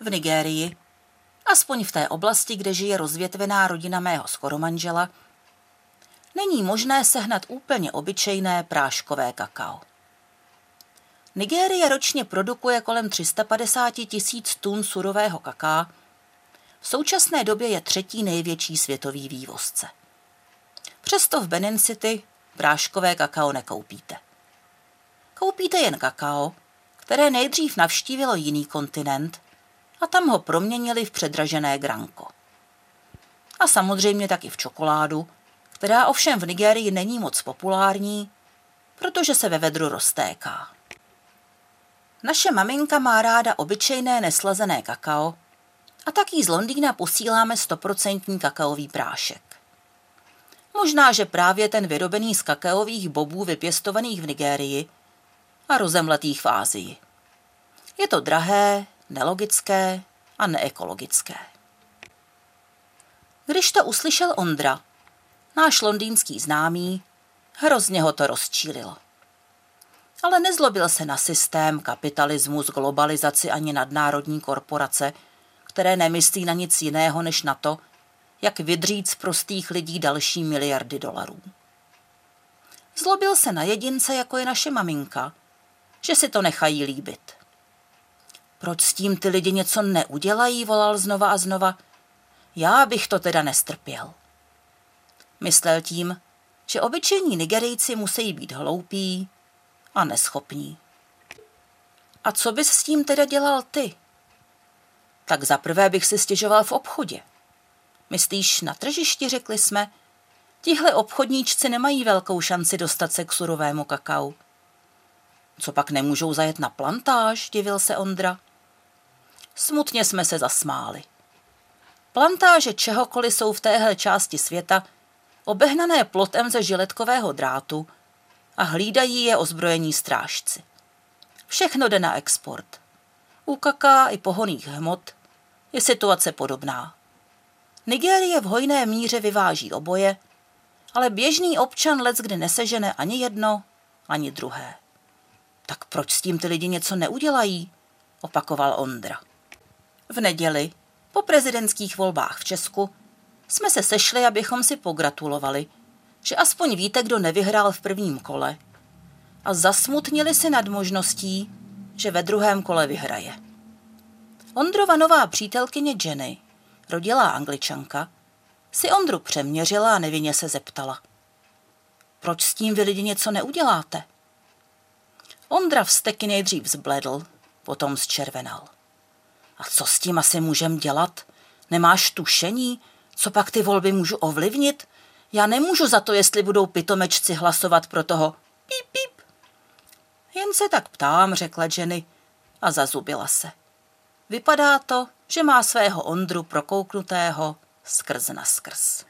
v Nigérii, aspoň v té oblasti, kde žije rozvětvená rodina mého skoromanžela, není možné sehnat úplně obyčejné práškové kakao. Nigérie ročně produkuje kolem 350 tisíc tun surového kaká, v současné době je třetí největší světový vývozce. Přesto v Benin City práškové kakao nekoupíte. Koupíte jen kakao, které nejdřív navštívilo jiný kontinent a tam ho proměnili v předražené granko. A samozřejmě taky v čokoládu, která ovšem v Nigérii není moc populární, protože se ve vedru roztéká. Naše maminka má ráda obyčejné neslazené kakao a tak jí z Londýna posíláme stoprocentní kakaový prášek. Možná, že právě ten vyrobený z kakaových bobů vypěstovaných v Nigérii a rozemletých v Ázii. Je to drahé, nelogické a neekologické. Když to uslyšel Ondra, náš londýnský známý, hrozně ho to rozčílilo. Ale nezlobil se na systém, kapitalismus, globalizaci ani nadnárodní korporace, které nemyslí na nic jiného než na to, jak vydřít z prostých lidí další miliardy dolarů. Zlobil se na jedince, jako je naše maminka, že si to nechají líbit. Proč s tím ty lidi něco neudělají, volal znova a znova. Já bych to teda nestrpěl. Myslel tím, že obyčejní Nigerijci musí být hloupí a neschopní. A co bys s tím teda dělal ty? Tak zaprvé bych si stěžoval v obchodě. Myslíš na tržišti, řekli jsme? Tihle obchodníčci nemají velkou šanci dostat se k surovému kakao. Co pak nemůžou zajet na plantáž, divil se Ondra. Smutně jsme se zasmáli. Plantáže čehokoliv jsou v téhle části světa obehnané plotem ze žiletkového drátu a hlídají je ozbrojení strážci. Všechno jde na export. U kaká i pohoných hmot je situace podobná. Nigérie v hojné míře vyváží oboje, ale běžný občan let kdy nesežene ani jedno, ani druhé. Tak proč s tím ty lidi něco neudělají? opakoval Ondra. V neděli, po prezidentských volbách v Česku, jsme se sešli, abychom si pogratulovali, že aspoň víte, kdo nevyhrál v prvním kole a zasmutnili si nad možností, že ve druhém kole vyhraje. Ondrova nová přítelkyně Jenny, rodilá angličanka, si Ondru přeměřila a nevinně se zeptala. Proč s tím vy lidi něco neuděláte? Ondra vsteky nejdřív zbledl, potom zčervenal. A co s tím asi můžem dělat? Nemáš tušení? Co pak ty volby můžu ovlivnit? Já nemůžu za to, jestli budou pitomečci hlasovat pro toho píp, píp. Jen se tak ptám, řekla Jenny a zazubila se. Vypadá to, že má svého Ondru prokouknutého skrz na skrz.